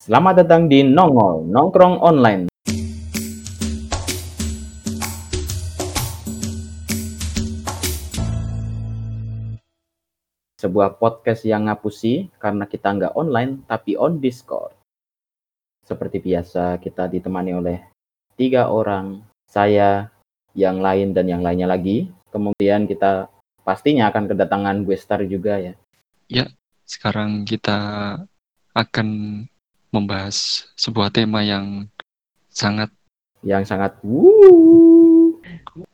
Selamat datang di Nongol, Nongkrong Online. Sebuah podcast yang ngapusi karena kita nggak online tapi on Discord. Seperti biasa kita ditemani oleh tiga orang, saya, yang lain dan yang lainnya lagi. Kemudian kita pastinya akan kedatangan gue star juga ya. Sekarang kita akan membahas sebuah tema yang sangat, Yang sangat wuh.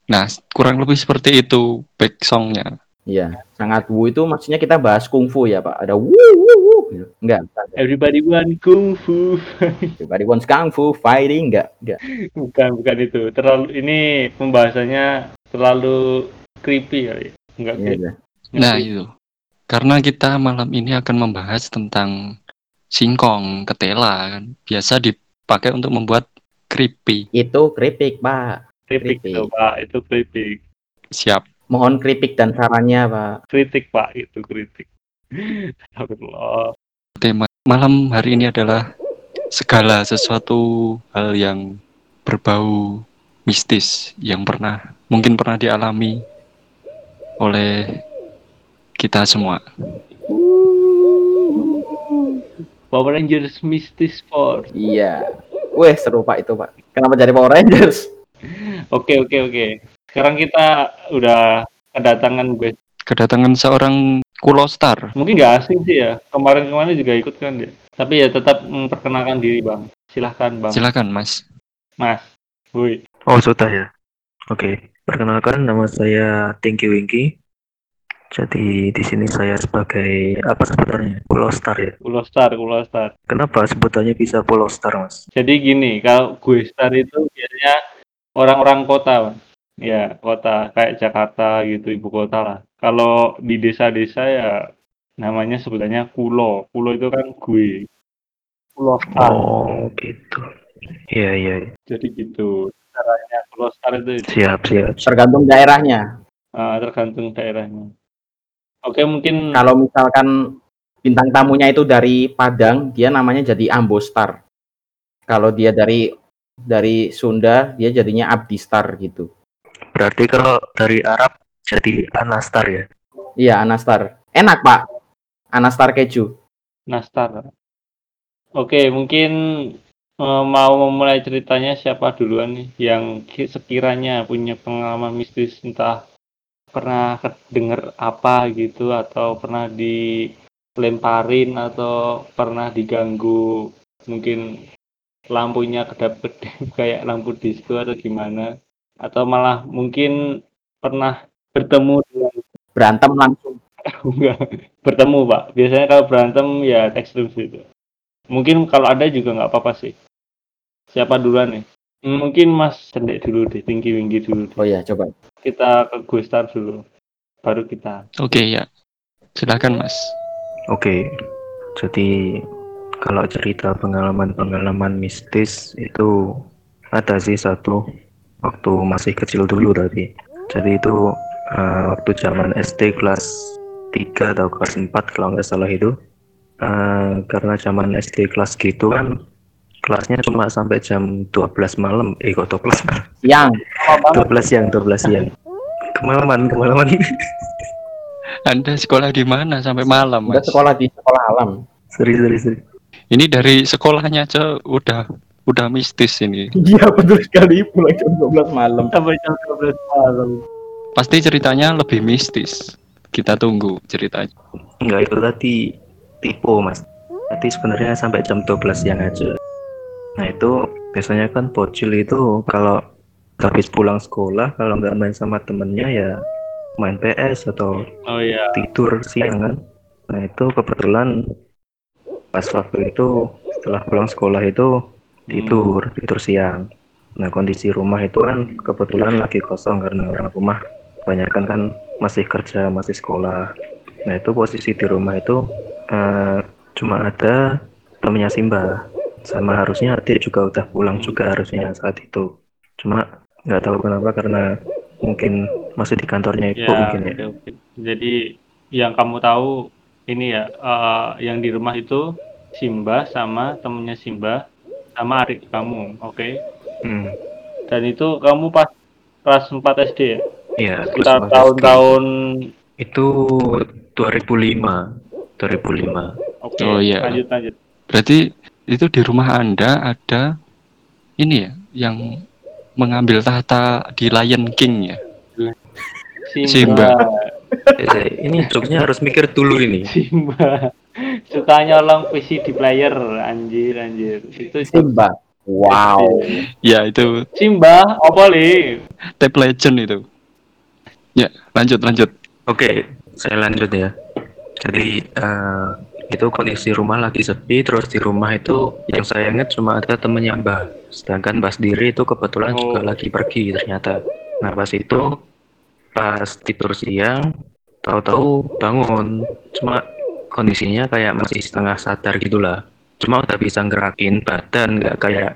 nah kurang lebih seperti itu back songnya. Iya, sangat wu itu maksudnya kita bahas kungfu ya Pak. Ada wu wu wu. Enggak. Everybody want kung fu. Everybody wants kung fu fighting enggak? Enggak. bukan, bukan itu. Terlalu ini pembahasannya terlalu creepy kali. ya. Enggak Iya, iya. Nah itu, karena kita malam ini akan membahas tentang singkong, ketela kan, biasa dipakai untuk membuat keripik. Itu keripik, Pak. Creepy. tuh, Pak. Itu kritik. Siap. Mohon kritik dan sarannya, Pak. Kritik, Pak. Itu kritik. Astagfirullah. Tema malam hari ini adalah segala sesuatu hal yang berbau mistis yang pernah mungkin pernah dialami oleh kita semua. Power Rangers Mistis Force. Iya. Weh, seru Pak itu, Pak. Kenapa jadi Power Rangers? Oke, oke, oke. Sekarang kita udah kedatangan gue. Kedatangan seorang kulostar. Mungkin nggak asing sih ya. Kemarin-kemarin juga ikut kan dia. Tapi ya tetap memperkenalkan diri, Bang. Silahkan, Bang. Silakan, Mas. Mas. Woi. Oh, sudah ya. Oke, perkenalkan nama saya Tinky Winky. Jadi di sini saya sebagai apa sebutannya? Pulau Star ya. Ulo Star, Ulo Star. Kenapa sebutannya bisa Pulau Star, Mas? Jadi gini, kalau gue star itu biasanya orang-orang kota. Ya, kota kayak Jakarta gitu, ibu kota lah. Kalau di desa-desa ya namanya sebutannya kulo. Kulo itu kan gue. Kulo star. Oh, gitu. Iya, iya. iya. Jadi gitu. Caranya kulo star itu Siap, siap. Tergantung daerahnya. uh, tergantung daerahnya. Oke, mungkin Kalau misalkan bintang tamunya itu dari Padang, dia namanya jadi Ambostar. Kalau dia dari dari Sunda, dia jadinya Abdistar gitu. Berarti kalau dari Arab jadi Anastar ya. Iya, Anastar. Enak, Pak. Anastar keju. Nastar. Oke, mungkin eh, mau memulai ceritanya siapa duluan nih yang ki- sekiranya punya pengalaman mistis entah pernah dengar apa gitu atau pernah dilemparin atau pernah diganggu mungkin lampunya kedap-kedip kayak lampu disco atau gimana atau malah mungkin pernah bertemu dengan Berantem langsung. Enggak, bertemu pak. Biasanya kalau berantem ya ekstrim gitu. Mungkin kalau ada juga nggak apa-apa sih. Siapa duluan nih? Mungkin Mas Cendek dulu deh, tinggi tinggi dulu. Deh. Oh iya, coba. Kita ke gue start dulu. Baru kita. Oke, ya. Silakan, Mas. Oke. Jadi kalau cerita pengalaman-pengalaman mistis itu ada sih satu waktu masih kecil dulu tadi. Jadi itu eh, waktu zaman SD kelas 3 atau kelas 4 kalau nggak salah itu. Eh, karena zaman SD kelas gitu kan kelasnya cuma sampai jam 12 malam. Eh kok 12 malam? Yang 12 siang, 12 siang. Kemalaman, kemalaman. Anda sekolah di mana sampai malam, Mas? sekolah di sekolah alam. Serius, serius, serius. Ini dari sekolahnya aja udah udah mistis ini. Iya, betul sekali. Pulang jam 12 malam. Sampai jam 12 malam. Pasti ceritanya lebih mistis. Kita tunggu ceritanya. Enggak itu tadi tipe mas. Tadi sebenarnya sampai jam 12 siang aja. Nah itu biasanya kan bocil itu kalau habis pulang sekolah kalau nggak main sama temennya ya main PS atau Oh iya. tidur siang kan. Nah itu kebetulan pas waktu itu setelah pulang sekolah itu tidur tidur siang. Nah kondisi rumah itu kan kebetulan lagi kosong karena orang rumah kebanyakan kan masih kerja masih sekolah. Nah itu posisi di rumah itu eh, cuma ada temennya Simba sama harusnya adik juga udah pulang juga harusnya saat itu. Cuma nggak tahu kenapa karena mungkin masih di kantornya ibu Ya, mungkin ya. Jadi yang kamu tahu ini ya, eh, yang di rumah itu Simba sama temennya Simba sama adik kamu, oke? Hmm. Dan itu kamu pas kelas 4 SD ya? Iya, Sekitar kelas 4 SD. tahun-tahun itu 2005. 2005. Oke, Oh, iya. lanjut lanjut. Berarti itu di rumah Anda ada ini ya yang mengambil tahta di Lion King ya. Simba. Simba. Eh, ini joknya harus mikir dulu ini. Simba. Suka nyolong PC di player, anjir anjir. Itu Simba. Wow. Ya itu Simba, apa li? Tape Legend itu. Ya, lanjut lanjut. Oke, saya lanjut ya. Jadi eh, itu kondisi rumah lagi sepi, terus di rumah itu yang saya ingat cuma ada temennya Mbak. Sedangkan Mbak sendiri itu kebetulan Oh. juga lagi pergi ternyata. Nah pas itu pas tidur siang, tahu-tahu bangun, cuma kondisinya kayak masih setengah sadar gitulah. Cuma udah bisa gerakin badan, nggak kayak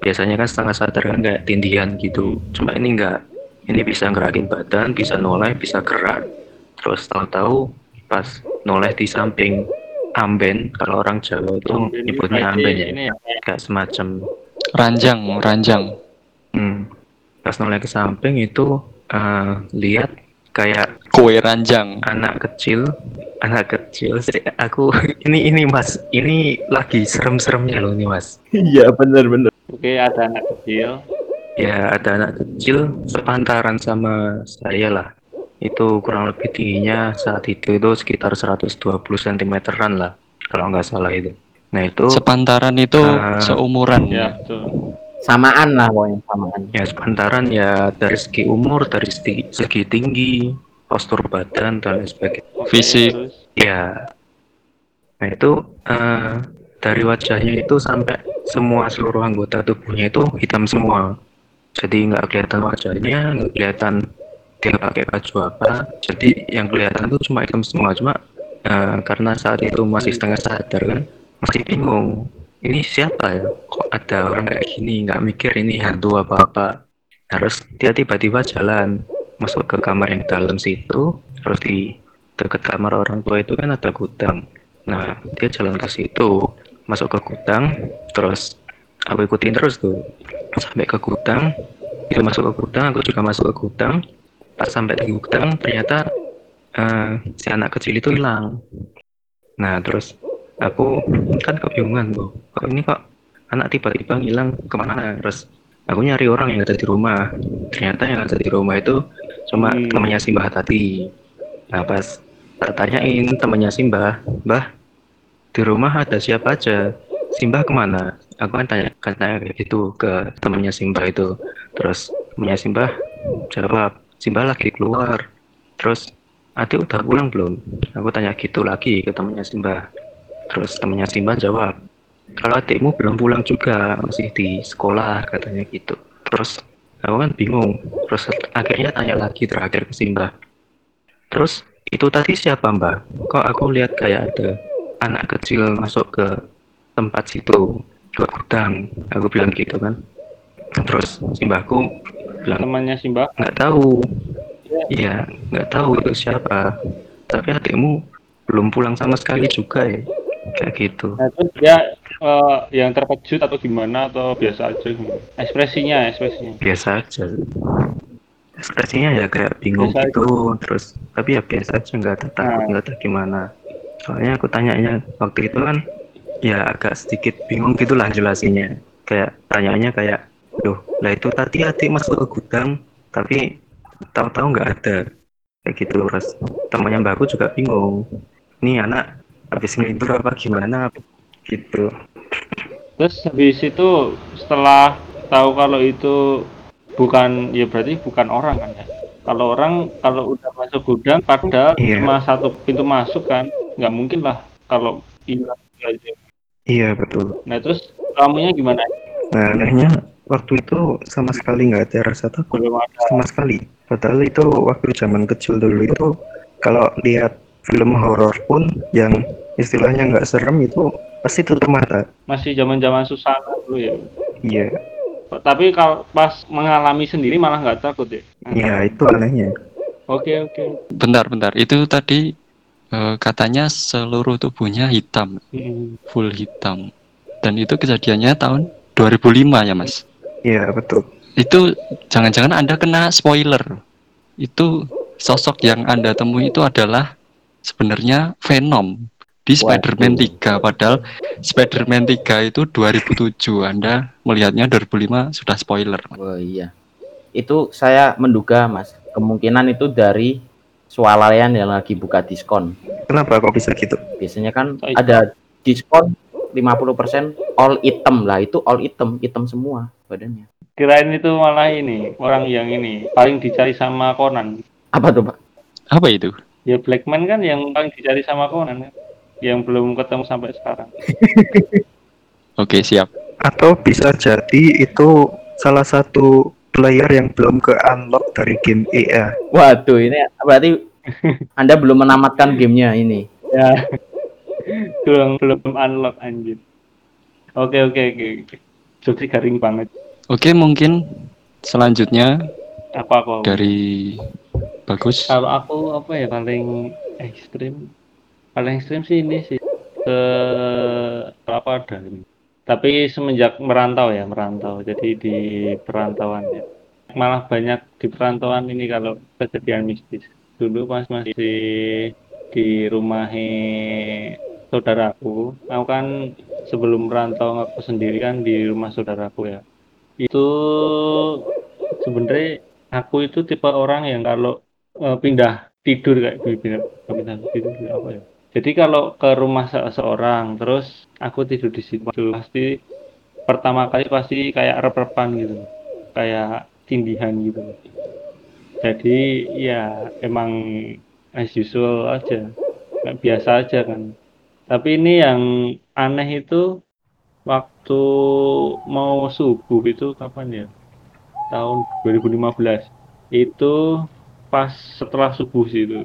biasanya kan setengah sadar kan kayak tindihan gitu. Cuma ini nggak, ini bisa gerakin badan, bisa noleh, bisa gerak. Terus tahu-tahu pas noleh di samping amben, kalau orang Jawa itu nyebutnya amben ya, Ini ya. kayak semacam Ranjang, ranjang. hmm, pas noleh ke samping itu eh, lihat kayak Kue ranjang. anak kecil anak kecil Sih, aku ini ini mas ini lagi serem-seremnya loh ini mas Iya bener-bener. Oke, ada anak kecil. ya ada anak kecil sepantaran sama saya lah itu kurang lebih tingginya saat itu itu sekitar 120 cm-an lah kalau nggak salah itu nah itu Sepantaran itu Ah. seumuran Ya, betul. Samaan lah pokoknya samaan. ya sepantaran ya dari segi umur dari segi, segi tinggi postur badan dan lain sebagainya Fisik. Ya, nah itu eh, dari wajahnya itu sampai semua seluruh anggota tubuhnya itu hitam semua. Jadi nggak kelihatan wajahnya, nggak kelihatan dia pakai baju apa. Jadi yang kelihatan itu cuma hitam semua. Cuma eh, karena saat itu masih setengah sadar kan, masih bingung. Ini siapa ya? Kok ada orang kayak gini? Nggak mikir ini hantu apa apa. Harus dia tiba-tiba jalan masuk ke kamar yang dalam situ, terus di dekat kamar orang tua itu kan ada gudang. Nah, dia jalan ke situ, masuk ke gudang, terus aku ikutin terus tuh sampai ke gudang. Itu masuk ke gudang, aku juga masuk ke gudang. Pas sampai di gudang, ternyata eh, si anak kecil itu hilang. Nah, terus aku kan kebingungan tuh, kok ini kok anak tiba-tiba hilang ke mana? Terus aku nyari orang yang ada di rumah. Ternyata yang ada di rumah itu cuma Hmm. temannya si Mbah tadi. Nah pas tak tanyain temannya si Mbah, di rumah ada siapa aja? Si Mbah ke mana? Aku kan tanya, kan tanya gitu ke temannya si Mbah itu. Terus temannya si Mbah jawab, si Mbah lagi keluar. Terus adik udah pulang belum? Aku tanya gitu lagi ke temannya si Mbah. Terus temannya si Mbah jawab, kalau adikmu belum pulang juga, masih di sekolah katanya gitu. Terus aku kan bingung. Terus akhirnya tanya lagi terakhir ke si Mbah. Terus itu tadi siapa Mbak? Kok aku lihat kayak ada anak kecil masuk ke tempat situ ke gudang. Aku bilang gitu kan. Terus si mbahku bilang Temannya Simba. nggak tahu. Iya, nggak tahu itu siapa. Tapi adikmu belum pulang sama sekali juga ya. Kayak gitu. Nah, terus dia eh, yang terkejut atau gimana atau biasa aja gimana? Ekspresinya, ekspresinya. Biasa aja. Ekspresinya ya kayak bingung Biasa aja. gitu. Terus tapi ya biasa aja nggak takut Nah. nggak ada gimana. Soalnya aku tanyanya waktu itu kan ya agak sedikit bingung gitulah jelasinnya. Kayak tanyanya kayak, loh, lah itu tadi adik masuk ke gudang, tapi tahu-tahu nggak ada. Kayak gitu. Terus temannya mbakku juga bingung. Ini anak habis ngelindur apa gimana? Gitu. Terus habis itu setelah tahu kalau itu bukan ya berarti bukan orang kan ya. Kalau orang kalau udah masuk gudang padahal Iya. cuma satu pintu masuk kan, nggak mungkin lah kalau hilang. Iya betul. Nah terus kamunya gimana? Nah, waktu itu sama sekali nggak ada rasa takut Belum ada. sama sekali. Padahal itu waktu zaman kecil dulu itu kalau lihat film horor pun yang istilahnya nggak serem itu pasti tutup mata. Masih zaman-zaman susah dulu ya. Iya, Tapi kalau pas mengalami sendiri malah nggak takut ya. iya itu anehnya. Oke oke. Bentar, bentar. Itu tadi Eh, katanya seluruh tubuhnya hitam, Mm. full hitam. Dan itu kejadiannya tahun 2005 ya mas. Iya betul. Itu jangan-jangan anda kena spoiler. Itu sosok yang anda temui itu adalah sebenarnya Venom di Spider-Man 3. Padahal Spider-Man 3 itu 2007. Anda melihatnya 2005 sudah spoiler. Oh iya. Itu saya menduga, Mas. Kemungkinan itu dari swalayan yang lagi buka diskon. Kenapa kok bisa gitu? Biasanya kan ada diskon 50% all item lah. Itu all item, item semua badannya. Kirain itu malah ini orang yang ini paling dicari sama Conan. Apa tuh, Pak? Apa itu? Ya Blackman kan yang paling dicari sama Conan kan? yang belum ketemu sampai sekarang. Oke, siap. Atau bisa jadi itu salah satu player yang belum ke unlock dari game EA. Waduh, ini berarti Anda belum menamatkan gamenya ini. Ya. belum belum unlock anjir. Oke oke oke. oke. Jadi garing banget. Oke, mungkin selanjutnya Apa kok? dari bagus. Kalau aku apa ya paling ekstrim? Paling ekstrim sih ini sih ke apa ada ini. Tapi semenjak merantau ya merantau. Jadi di perantauan ya. Malah banyak di perantauan ini kalau kejadian mistis. Dulu pas masih di rumah saudaraku, aku kan sebelum merantau aku sendiri kan di rumah saudaraku ya. Itu sebenarnya aku itu tipe orang yang kalau eh, pindah tidur kayak pindah, pindah tidur apa ya. Jadi kalau ke rumah seseorang terus aku tidur di situ pasti pertama kali pasti kayak rep-repan gitu kayak tindihan gitu. Jadi ya emang as usual aja kayak biasa aja kan tapi ini yang aneh itu waktu mau subuh itu kapan ya? Tahun 2015 itu pas setelah subuh sih itu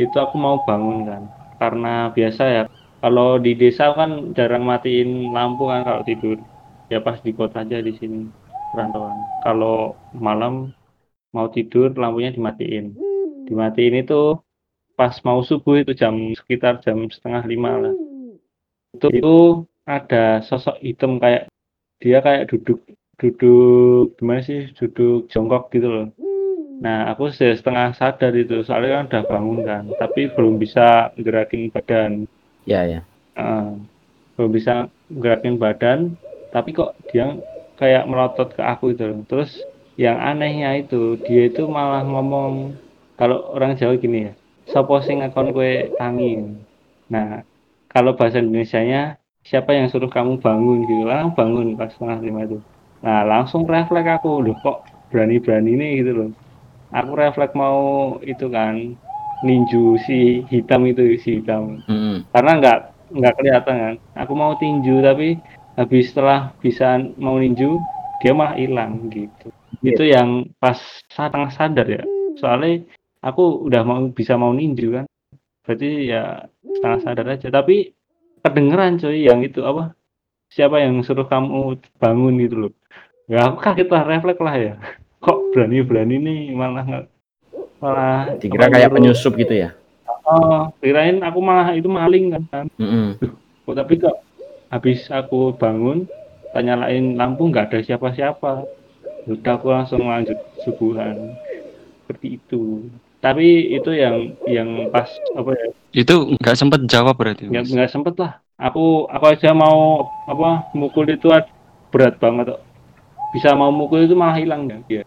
itu aku mau bangun kan. Karena biasa ya kalau di desa kan jarang matiin lampu kan kalau tidur. Ya pas di kota aja di sini perantauan. Kalau malam mau tidur lampunya dimatiin. Dimatiin itu pas mau subuh itu jam sekitar jam setengah lima lah. Itu, itu ada sosok hitam kayak dia kayak duduk duduk gimana sih duduk jongkok gitu loh. Nah aku setengah sadar itu soalnya kan udah bangun kan tapi belum bisa gerakin badan. Ya, ya. Eh, belum bisa gerakin badan tapi kok dia kayak melotot ke aku itu loh. terus yang anehnya itu dia itu malah ngomong kalau orang Jawa gini ya sopo sing akon kue tangi? Nah kalau bahasa Indonesianya siapa yang suruh kamu bangun gitu? Langsung bangun pas setengah lima itu. Nah langsung refleks aku loh kok berani-berani nih? Gitu loh. Aku refleks mau itu kan ninju si hitam itu si hitam. Mm-mm. karena nggak nggak kelihatan kan. Aku mau tinju tapi habis setelah bisa mau ninju dia malah hilang gitu. Itu yang pas setengah sadar ya. Soalnya aku udah mau bisa mau ninju kan. Berarti ya setengah sadar aja. Tapi kedengeran coy yang itu apa? Siapa yang suruh kamu bangun gitu loh. Ya aku kaget lah refleks lah ya. Kok berani berani nih malah nggak malah Dikira kayak penyusup gitu ya. oh kirain aku malah itu maling kan. Mm-mm. Kok tapi kok habis aku bangun tanya lain lampu nggak ada siapa-siapa. Udah aku langsung lanjut subuhan seperti itu tapi itu yang yang pas apa ya? Itu nggak sempat jawab berarti. nggak nggak sempet lah. Aku aku aja mau apa mukul itu berat banget kok bisa mau mukul itu malah hilang ya Iya.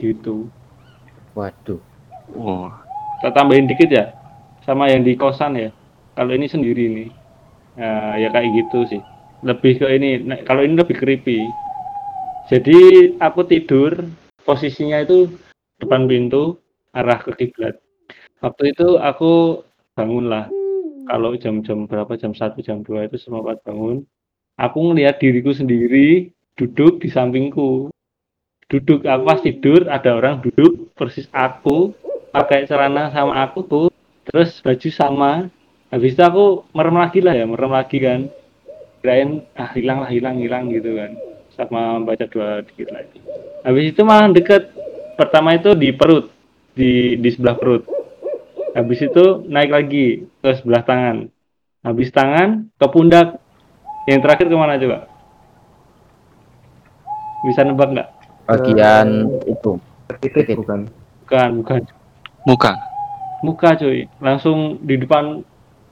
gitu. Waduh. Wah, kita tambahin dikit ya sama yang di kosan ya. Kalau ini sendiri nih ya, ya kayak gitu sih. Lebih ke ini nah, kalau ini lebih creepy. Jadi aku tidur posisinya itu depan pintu arah ke kiblat. Waktu itu aku bangun lah kalau jam-jam berapa? Jam 1 jam 2 itu sempat bangun. Aku ngelihat diriku sendiri duduk di sampingku. Duduk aku pas tidur ada orang duduk persis aku pakai celana sama aku tuh terus baju sama. Habis itu aku merem lagi lah ya merem lagi kan. Kirain ah hilang lah hilang hilang gitu kan. Sama baca dua dikit lagi. Habis itu malah deket. Pertama itu di perut di di sebelah perut. Habis itu naik lagi ke sebelah tangan. Habis tangan ke pundak. Yang terakhir ke mana coba? Bisa nebak nggak? Bagian itu. titik bukan? Bukan bukan. Muka. muka cuy. Langsung di depan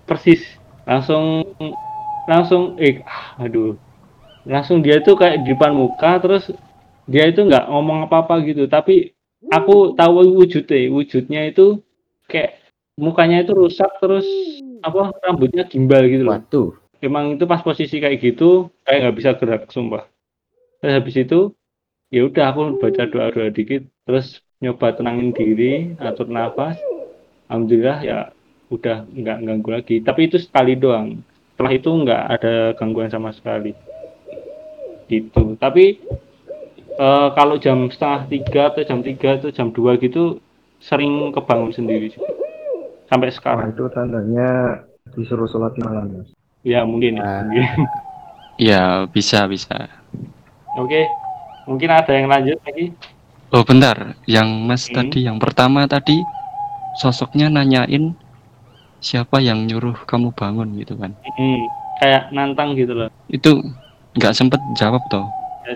persis. Langsung langsung eh ah, aduh. Langsung dia tuh kayak di depan muka terus dia itu nggak ngomong apa-apa gitu. Tapi aku tahu wujudnya wujudnya itu kayak mukanya itu rusak terus apa rambutnya gimbal gitu loh. Waduh. emang itu pas posisi kayak gitu kayak nggak bisa gerak sumpah. Terus habis itu ya udah aku baca doa doa dikit terus nyoba tenangin diri atur nafas. Alhamdulillah ya udah nggak ganggu lagi. Tapi itu sekali doang. Setelah itu nggak ada gangguan sama sekali. Gitu. Tapi eh, kalau jam setengah tiga atau jam tiga atau jam dua gitu sering kebangun sendiri sih. sampai sekarang itu tandanya disuruh sholat malam Mas. ya mungkin ya, mungkin. Ya, bisa, bisa. Oke, mungkin ada yang lanjut lagi. Oh, bentar. Yang Mas Hmm. tadi, yang pertama tadi, sosoknya nanyain siapa yang nyuruh kamu bangun gitu kan. Hmm, kayak nantang gitu loh. Itu nggak sempet jawab toh.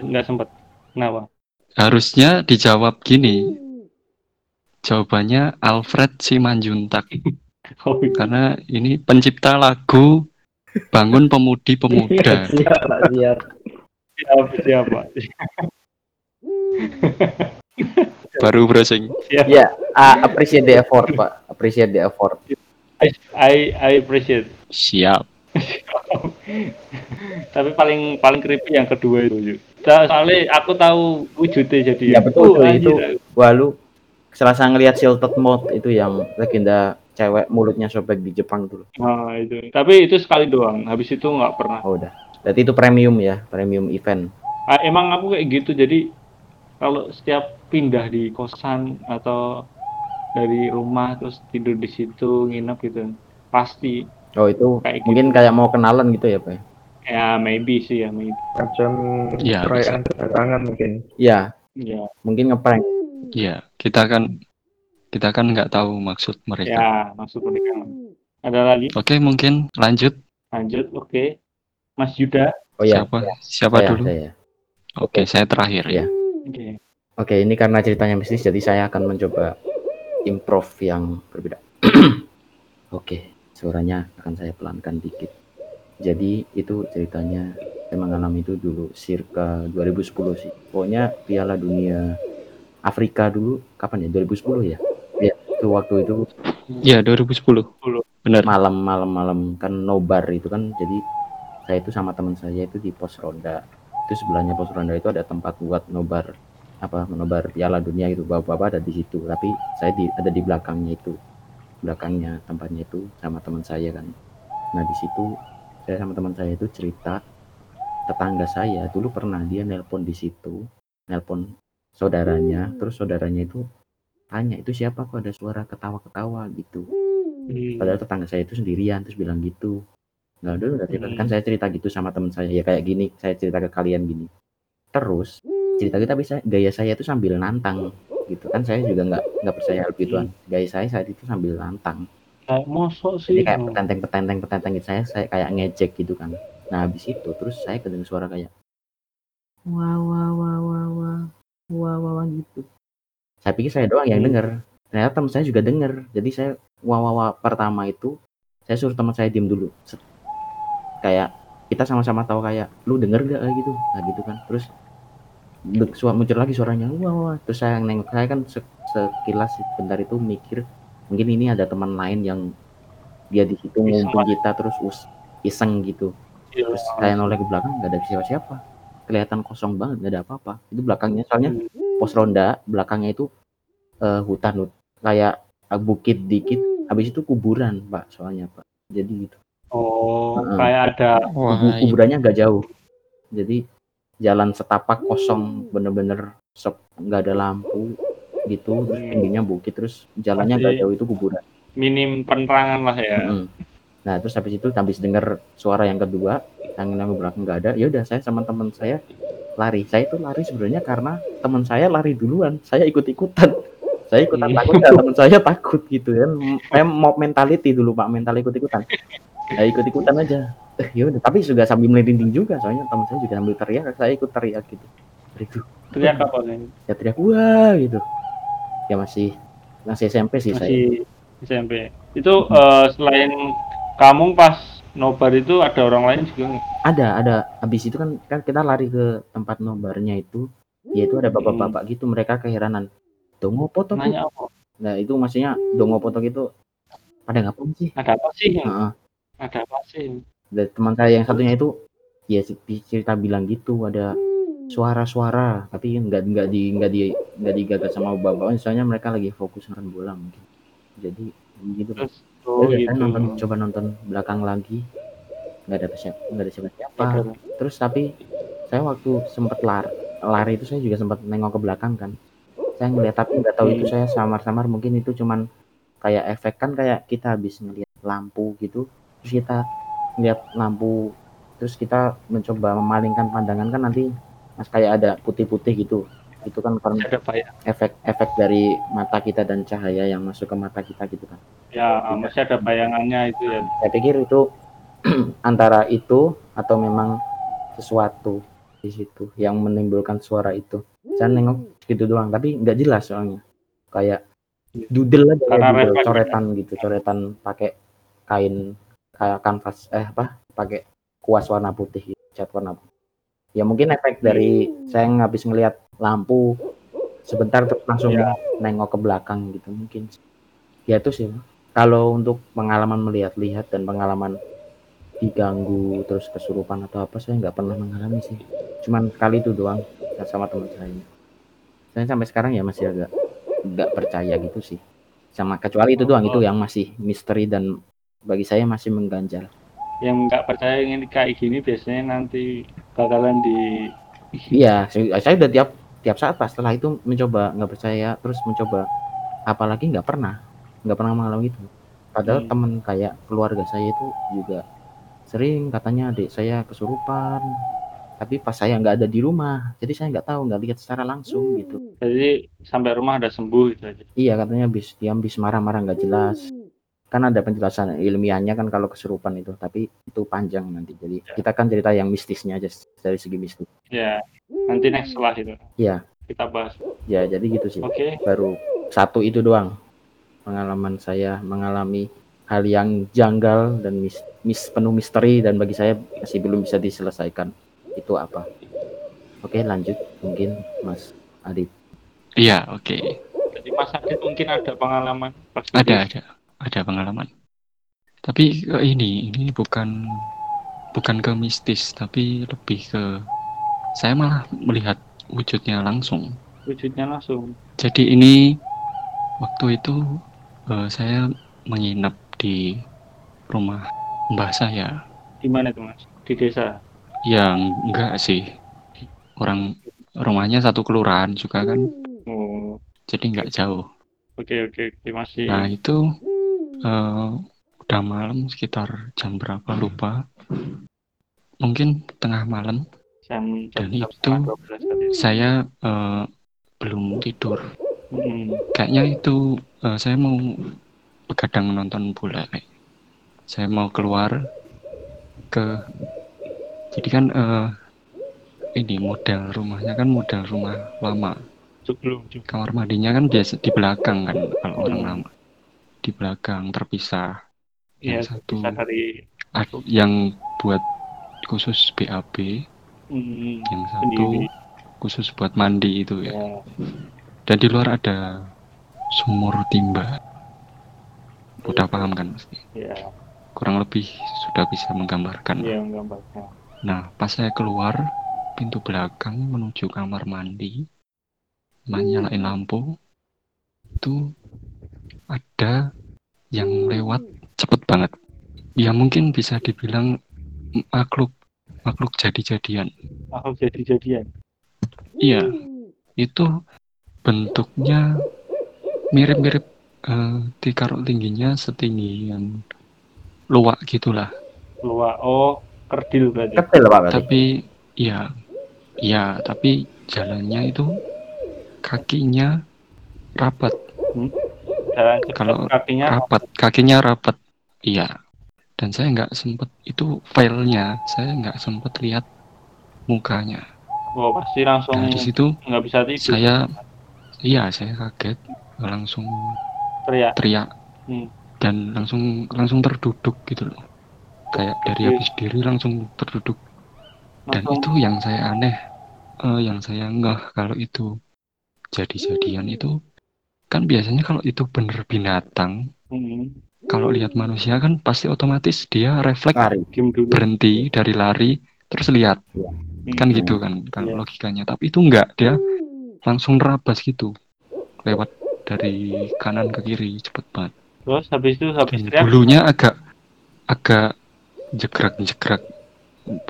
Nggak sempet. Kenapa? Harusnya dijawab gini. Jawabannya Alfred Simanjuntak. Oh, Karena ini pencipta lagu Bangun Pemudi Pemuda. siap, Pak, siap. siapa? Baru browsing. Ya, uh, appreciate the effort, Pak. Appreciate the effort. I, I I appreciate. Siap. Tapi paling paling creepy yang kedua itu. So- Soalnya aku tahu wujudnya jadi. Ya, betul, Oh, itu. anjir. Wah, lu selasa ngelihat Shielded Mode itu yang legenda cewek mulutnya sobek di Jepang tuh. Nah, itu. Tapi itu sekali doang. Habis itu nggak pernah. Oh, udah. Berarti itu premium ya, premium event. Ah, emang aku kayak gitu jadi kalau setiap pindah di kosan atau dari rumah terus tidur di situ nginep gitu pasti Oh, itu Kayak gitu. mungkin kayak mau kenalan gitu ya, Pak. Ya? ya maybe sih ya maybe Macam Ya, perayaan kedatangan mungkin. Ya, ya mungkin ngeprank. Ya, kita kan kita kan nggak tahu maksud mereka. ya maksud pernikahan ada lagi Oke, mungkin lanjut. lanjut oke Mas Yuda Oh ya, siapa siapa saya, dulu? saya. Oke, saya terakhir Iya. ya. oke Oke, ini karena ceritanya mistis, jadi saya akan mencoba improv yang berbeda. Oke, suaranya akan saya pelankan dikit. Jadi itu ceritanya saya mengalami itu dulu circa 2010 sih. Pokoknya Piala Dunia Afrika dulu kapan ya? 2010 ya? Ya, itu waktu itu Ya, 2010. 2010. Benar. malam malam malam kan nobar itu kan jadi saya itu sama teman saya itu di pos ronda itu sebelahnya pos ronda itu ada tempat buat nobar apa menobar piala dunia itu bapak-bapak ada di situ tapi saya di ada di belakangnya itu belakangnya tempatnya itu sama teman saya kan nah di situ saya sama teman saya itu cerita tetangga saya dulu pernah dia nelpon di situ nelpon saudaranya. Terus saudaranya itu tanya itu siapa kok ada suara ketawa-ketawa? gitu. Hmm. padahal tetangga saya itu sendirian terus bilang gitu. Nggak dulu udah cerita Hmm. kan saya cerita gitu sama teman saya ya kayak gini saya cerita ke kalian gini. Terus cerita kita bisa gaya saya itu sambil nantang gitu. Kan saya juga nggak nggak percaya hal gituan gaya saya saat itu sambil nantang kayak mosok jadi sih kayak Oh. petenteng petenteng petenteng gitu saya saya kayak ngejek gitu kan. Nah habis itu terus saya kedengar suara kayak wah wah wah wah wah. Wah wah, wah gitu. Saya pikir saya doang yang Hmm. denger. Ternyata teman saya juga denger. Jadi saya wah wah wah pertama itu saya suruh teman saya diem dulu. Set. kayak kita sama-sama tahu kayak lu denger gak kayak gitu. Nah gitu kan. Terus suara muncul lagi suaranya. Wah wah wah. terus saya nengok saya kan se- sekilas sebentar itu mikir mungkin ini ada teman lain yang dia di situ ngumpul kita terus us iseng gitu. Iya. terus saya noleh ke belakang nggak ada siapa-siapa. Kelihatan kosong banget nggak ada apa-apa. Itu belakangnya soalnya pos ronda belakangnya itu eh, hutan hut- kayak eh, bukit dikit. Habis itu kuburan pak soalnya pak. Jadi gitu. Oh Heeh. kayak ada Wah, Kubu- kuburannya nggak jauh. Jadi jalan setapak kosong bener-bener nggak ada lampu gitu terus Hmm. pinggirnya bukit terus jalannya nggak jauh itu kuburan minim penerangan lah ya Mm-mm. Nah terus habis itu habis dengar suara yang kedua yang nama belakang nggak ada, ya udah saya sama teman saya lari. Saya itu lari sebenarnya karena teman saya lari duluan, saya ikut ikutan. saya ikutan Iya. takut ya teman saya takut gitu kan saya mau mentality dulu pak mental ikut ikutan ya ikut ikutan aja eh, ya udah tapi juga sambil merinding juga soalnya teman saya juga sambil teriak saya ikut teriak gitu itu Teriak apa nih? ya teriak wah gitu ya masih masih SMP sih saya Masih SMP. Itu eh, selain kamu pas nobar itu ada orang lain juga ada ada habis itu kan kan kita lari ke tempat nobarnya itu ya itu ada bapak-bapak gitu mereka keheranan dongo potong Nanya apa? nah itu maksudnya dongo potong itu pada ngapain sih Ada apa sih? Heeh. Ada apa sih? Dan teman saya yang satunya itu ya cerita bilang gitu ada suara-suara tapi nggak nggak di nggak di nggak digagas sama bapak soalnya mereka lagi fokus nonton bola mungkin. Jadi gitu. Terus oh Udah, gitu. saya nonton coba nonton belakang lagi. Nggak ada siapa nggak ada siapa siapa terus tapi saya waktu sempat lari lari itu saya juga sempat nengok ke belakang kan. Saya ngeliat tapi nggak tahu itu saya samar-samar. Mungkin itu cuman kayak efek kan kayak kita habis ngeliat lampu gitu. Terus kita ngeliat lampu terus kita mencoba memalingkan pandangan kan nanti mas kayak ada putih-putih gitu. Itu kan karena Ada bayang. efek-efek dari mata kita dan cahaya yang masuk ke mata kita gitu kan Ya, masih ada bayangannya itu ya. saya pikir itu antara itu atau memang sesuatu di situ yang menimbulkan suara itu. Saya nengok gitu doang tapi nggak jelas soalnya. Kayak doodle aja Karena kayak doodle, refleks. coretan gitu coretan pakai kain kayak kanvas eh apa pakai kuas warna putih cat warna putih ya mungkin efek dari saya habis ngelihat lampu sebentar terus langsung Ya. nengok ke belakang gitu mungkin. Ya itu sih. Kalau untuk pengalaman melihat-lihat dan pengalaman diganggu terus kesurupan atau apa saya nggak pernah mengalami sih. Cuman kali itu doang sama teman saya. Saya sampai sekarang ya masih agak nggak percaya gitu sih. Sama kecuali itu doang itu yang masih misteri dan bagi saya masih mengganjal Yang nggak percaya ingin kayak gini biasanya nanti bakalan di iya saya, saya udah tiap tiap saat pas setelah itu mencoba nggak percaya terus mencoba. Apalagi nggak pernah nggak pernah mengalami itu. Padahal Hmm. teman kayak keluarga saya itu juga sering katanya adik saya kesurupan. Tapi pas saya nggak ada di rumah jadi saya nggak tahu nggak lihat secara langsung gitu. Jadi sampai rumah ada sembuh gitu aja. iya katanya bis diam bis marah-marah nggak jelas kan ada penjelasan ilmiahnya kan kalau kesurupan itu tapi itu panjang nanti jadi kita kan cerita yang mistisnya aja dari segi mistis Ya, nanti next setelah itu Iya. kita bahas. ya jadi gitu sih Oke, baru satu itu doang pengalaman saya mengalami hal yang janggal dan mis, mis- penuh misteri dan bagi saya masih belum bisa diselesaikan itu apa oke lanjut mungkin Mas Adit Iya, oke. jadi Mas Adit mungkin ada pengalaman. Ada, ada. Ada pengalaman. Tapi ke ini, ini bukan bukan ke mistis, tapi lebih ke saya malah melihat wujudnya langsung. wujudnya langsung. Jadi ini waktu itu eh, saya menginap di rumah mbah saya. Di mana itu Mas? Di desa. Yang enggak sih. Orang rumahnya satu kelurahan juga kan. Oh, Jadi enggak jauh. oke oke oke masih. Nah itu eh, udah malam sekitar jam berapa lupa. Mungkin tengah malam jam dan jam itu setengah 12 tadi. saya eh, belum tidur. Hmm, Kayaknya itu eh, saya mau begadang nonton bola. kayak. Saya mau keluar ke jadi kan eh, ini model rumahnya kan model rumah lama. sebelum. Kamar mandinya kan biasa di belakang kan kalau orang Hmm. lama. Di belakang terpisah. Ya, Yang satu bisa dari yang buat khusus BAB, hmm, yang satu sendiri. khusus buat mandi itu ya. Ya. Dan di luar ada sumur timba. Udah paham kan pasti. Ya, Kurang lebih sudah bisa menggambarkan. ya menggambarkan. Nah, pas saya keluar pintu belakang menuju kamar mandi, nyalain lampu, itu ada yang lewat cepet banget. Ya mungkin bisa dibilang makhluk makhluk jadi-jadian. Aku jadi-jadian. Iya, itu bentuknya mirip-mirip eh, ditaruh tingginya setinggian luwak gitulah. Luar, oh, kerdil berarti. kecil Pak berarti Tapi ya, ya tapi jalannya itu kakinya rapat, Jalan cepat Kalau kakinya rapat kakinya rapat. Iya. Dan saya nggak sempet itu filenya saya nggak sempet lihat mukanya. Oh, pasti langsung nah di situ nggak bisa tidur. saya iya saya kaget langsung teriak. teriak. Hmm. dan langsung langsung terduduk gitu loh. Kayak dari Oke. habis diri langsung terduduk. Dan Langsung. itu yang saya aneh eh, yang saya ngeh kalau itu. Jadi-jadian itu kan biasanya kalau itu bener binatang hmm, kalau lihat manusia kan pasti otomatis dia refleks Lari. berhenti dari lari terus lihat Hmm. kan gitu kan kalau Iya. logikanya tapi itu enggak dia langsung nerabas gitu lewat dari kanan ke kiri cepet banget Terus habis itu habis dan teriak bulunya agak agak jegrak jegrak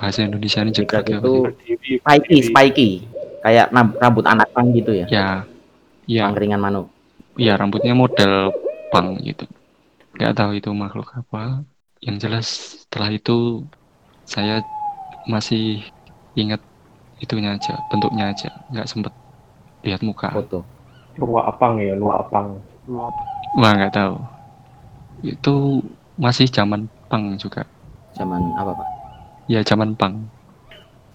bahasa Indonesia ini jegrak Jegrak ya itu-. Spiky, spiky. Kayak rambut anak pang gitu ya. ya ya Pangkringan manuk. Ya rambutnya model pang gitu. Nggak tahu itu makhluk apa. Yang jelas setelah itu saya masih ingat itunya aja bentuknya aja. Nggak sempet lihat muka. Foto. Luak apang ya, luak apang. wah nggak tahu. Itu masih zaman pang juga. Zaman apa, Pak? ya zaman pang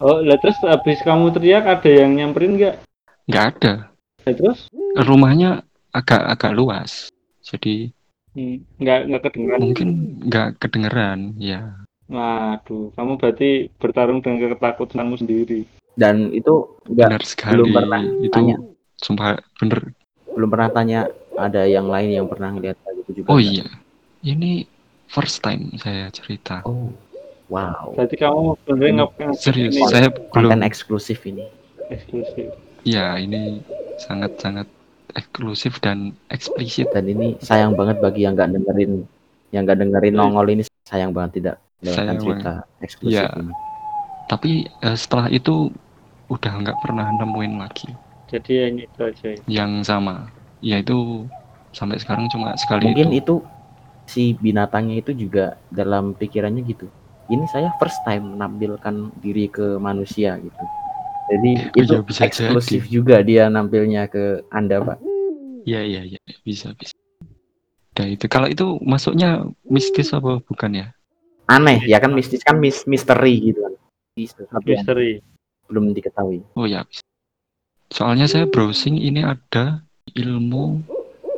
Oh, lah terus habis kamu teriak ada yang nyamperin nggak? nggak ada. Lah, terus? Rumahnya agak agak luas jadi Hmm, nggak nggak kedengeran. mungkin nggak kedengeran ya Waduh, kamu berarti bertarung dengan ketakutanmu sendiri. Dan itu enggak benar sekali belum pernah itu tanya. sumpah bener belum pernah tanya ada yang lain yang pernah ngeliat kayak gitu juga. oh nggak? iya ini first time saya cerita Oh. Wow. Berarti kamu sebenarnya ngapain serius ini saya belum Konten eksklusif ini. eksklusif. ya ini sangat sangat eksklusif dan eksplisit Dan ini sayang banget bagi yang nggak dengerin yang nggak dengerin nongol ini sayang banget tidak Sayang cerita eksklusif Iya. ini. tapi eh, setelah itu udah nggak pernah nemuin lagi Jadi ya ini itu aja. ya. yang sama yaitu sampai sekarang cuma sekali Mungkin itu itu si binatangnya itu juga dalam pikirannya gitu. Ini saya first time menampilkan diri ke manusia gitu. Jadi Oh itu iya, bisa eksklusif juga dia nampilnya ke Anda, Pak. ya ya ya bisa bisa Nah itu kalau itu masuknya mistis apa bukan ya Aneh ya kan mistis kan mis misteri gitu kan. Yang Misteri. belum diketahui. oh ya bisa. soalnya saya browsing ini ada ilmu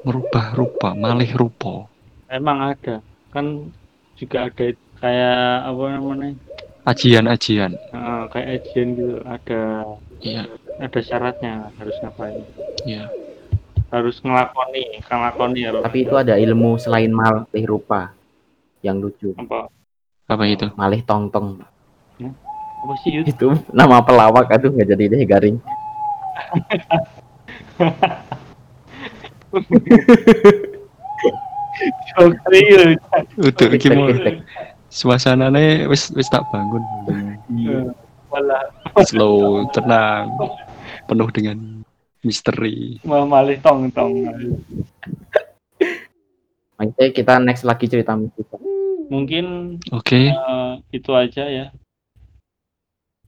merubah rupa malih rupa Emang ada. Kan juga ada kayak apa namanya? Ajian-ajian Nah, kayak ajian gitu. Ada iya ada syaratnya harus ngapain. iya Harus ngelakoni, ngelakoni ya. Tapi itu ada ilmu selain malih rupa yang lucu. apa? apa itu Malih tongtong. Apa sih itu? Itu nama pelawak aduh nggak jadi deh garing. Mau Tek-tek. Suasananya wis wis tak bangun Eh, Malah slow tenang penuh dengan misteri malah malih tong tong. Oke, kita next lagi cerita mistis. Mungkin oke eh, itu aja ya.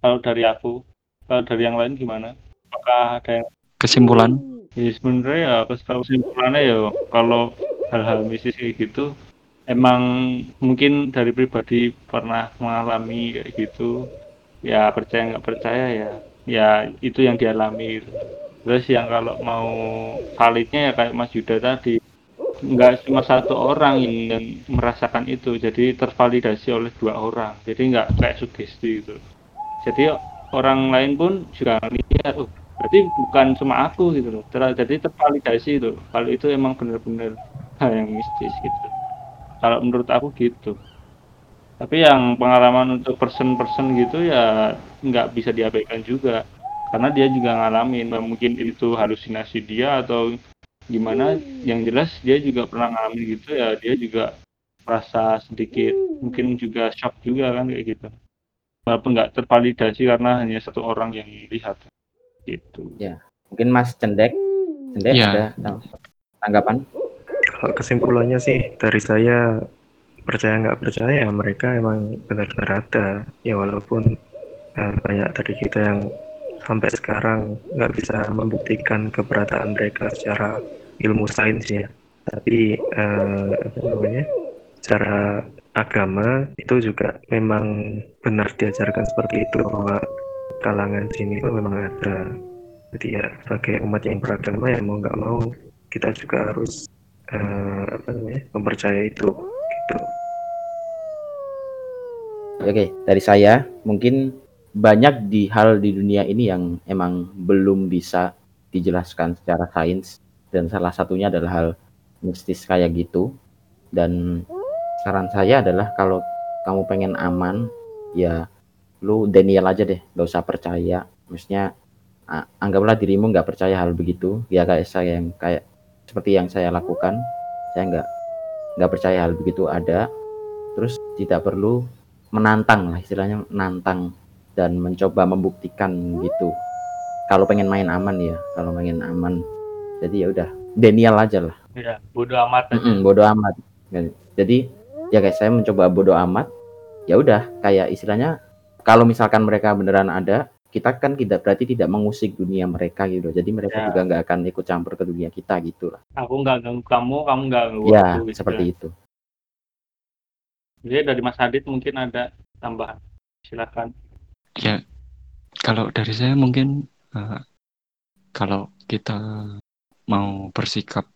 Kalau dari aku, kalau dari yang lain gimana? Apakah ada yang kesimpulan ya sebenarnya ya kesimpulannya ya kalau hal-hal mistis kayak gitu emang mungkin dari pribadi pernah mengalami kayak gitu. Ya percaya nggak percaya ya. Ya itu yang dialami. Terus yang kalau mau validnya ya kayak Mas Yuda tadi. Nggak cuma satu orang yang, merasakan itu. Jadi tervalidasi oleh dua orang. Jadi nggak kayak sugesti gitu. Jadi orang lain pun juga lihat oh berarti bukan cuma aku gitu loh. Jadi tervalidasi itu. Kalau itu emang benar-benar hal yang mistis gitu kalau menurut aku gitu. Tapi yang pengalaman untuk person-person gitu ya nggak bisa diabaikan juga. Karena dia juga ngalamin mungkin itu halusinasi dia atau gimana. Yang jelas dia juga pernah ngalamin gitu ya. Dia juga merasa sedikit mungkin juga shock juga kan kayak gitu. Walaupun nggak tervalidasi karena hanya satu orang yang lihat gitu. Mungkin Mas Cendek, Cendek Iya. ada tang- tanggapan? Kalau kesimpulannya sih dari saya percaya nggak percaya mereka emang benar-benar ada ya walaupun eh, banyak dari kita yang sampai sekarang nggak bisa membuktikan keberadaan mereka secara ilmu sains ya. Tapi eh, apa namanya? Secara agama itu juga memang benar diajarkan seperti itu bahwa kalangan jin itu memang ada. Jadi ya sebagai umat yang beragama ya mau nggak mau kita juga harus eh, apa namanya mempercayai itu gitu. Oke, dari saya mungkin banyak di hal di dunia ini yang emang belum bisa dijelaskan secara sains dan salah satunya adalah hal mistis kayak gitu. Dan saran saya adalah kalau kamu pengen aman, ya lu Daniel aja deh, gak usah percaya. Maksudnya anggaplah dirimu nggak percaya hal begitu, ya kayak saya yang kayak seperti yang saya lakukan, saya nggak nggak percaya hal begitu ada. Terus tidak perlu menantang lah istilahnya menantang dan mencoba membuktikan gitu. Kalau pengen main aman ya kalau pengen aman. Jadi ya udah Daniel aja lah. Ya, bodo amat aja. Mm-mm, bodo amat. Jadi ya guys saya mencoba bodo amat. Ya udah kayak istilahnya kalau misalkan mereka beneran ada kita kan tidak berarti tidak mengusik dunia mereka gitu jadi mereka Ya. juga nggak akan ikut campur ke dunia kita gitu lah Aku nggak ganggu kamu, kamu nggak ganggu ya aku. gitu seperti ya. itu Jadi dari Mas Adit mungkin ada tambahan. Silakan. Ya, kalau dari saya mungkin eh, kalau kita mau bersikap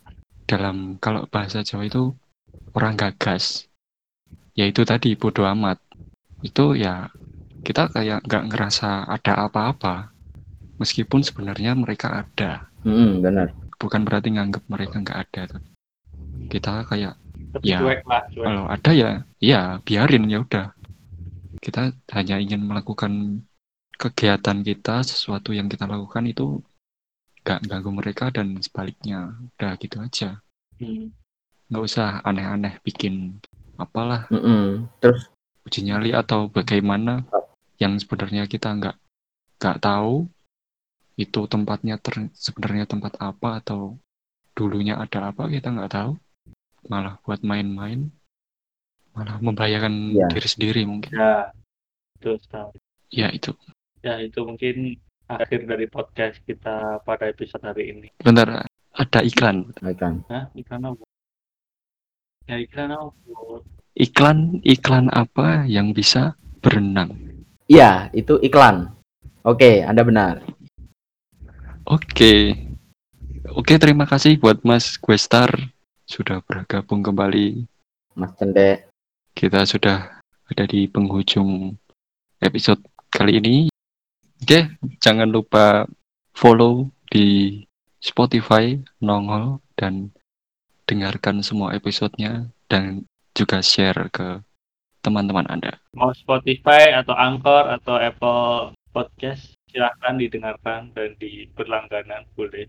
dalam kalau bahasa Jawa itu orang gagas, yaitu tadi bodoh amat. Itu ya kita kayak nggak ngerasa ada apa-apa, meskipun sebenarnya mereka ada. Mm-mm, benar Bukan berarti nganggap mereka nggak ada. Kita kayak Tapi Ya. cuek lah, cuek. kalau ada ya, ya biarin ya udah. Kita hanya ingin melakukan kegiatan kita, sesuatu yang kita lakukan itu nggak ganggu mereka dan sebaliknya. Udah gitu aja. Hmm. Nggak usah aneh-aneh bikin apalah Mm-mm. terus uji nyali atau bagaimana yang sebenarnya kita nggak nggak tahu itu tempatnya ter- sebenarnya tempat apa atau dulunya ada apa kita nggak tahu malah buat main-main malah membahayakan Ya. diri sendiri mungkin Ya, sekali. ya itu Ya, itu mungkin akhir dari podcast kita pada episode hari ini. bentar ada iklan Baikkan. Hah? Iklan apa? Ya, iklan apa? iklan iklan apa yang bisa berenang Iya, itu iklan. Oke, Anda benar. oke oke terima kasih buat Mas Questar sudah bergabung kembali Mas Cende. kita sudah ada di penghujung episode kali ini. Oke, jangan lupa follow di Spotify, Nongol, dan dengarkan semua episodenya dan juga share ke teman-teman Anda. Mau Spotify atau Anchor atau Apple Podcast, silahkan didengarkan dan di berlangganan boleh.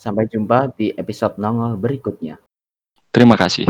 Sampai jumpa di episode nongol berikutnya. Terima kasih.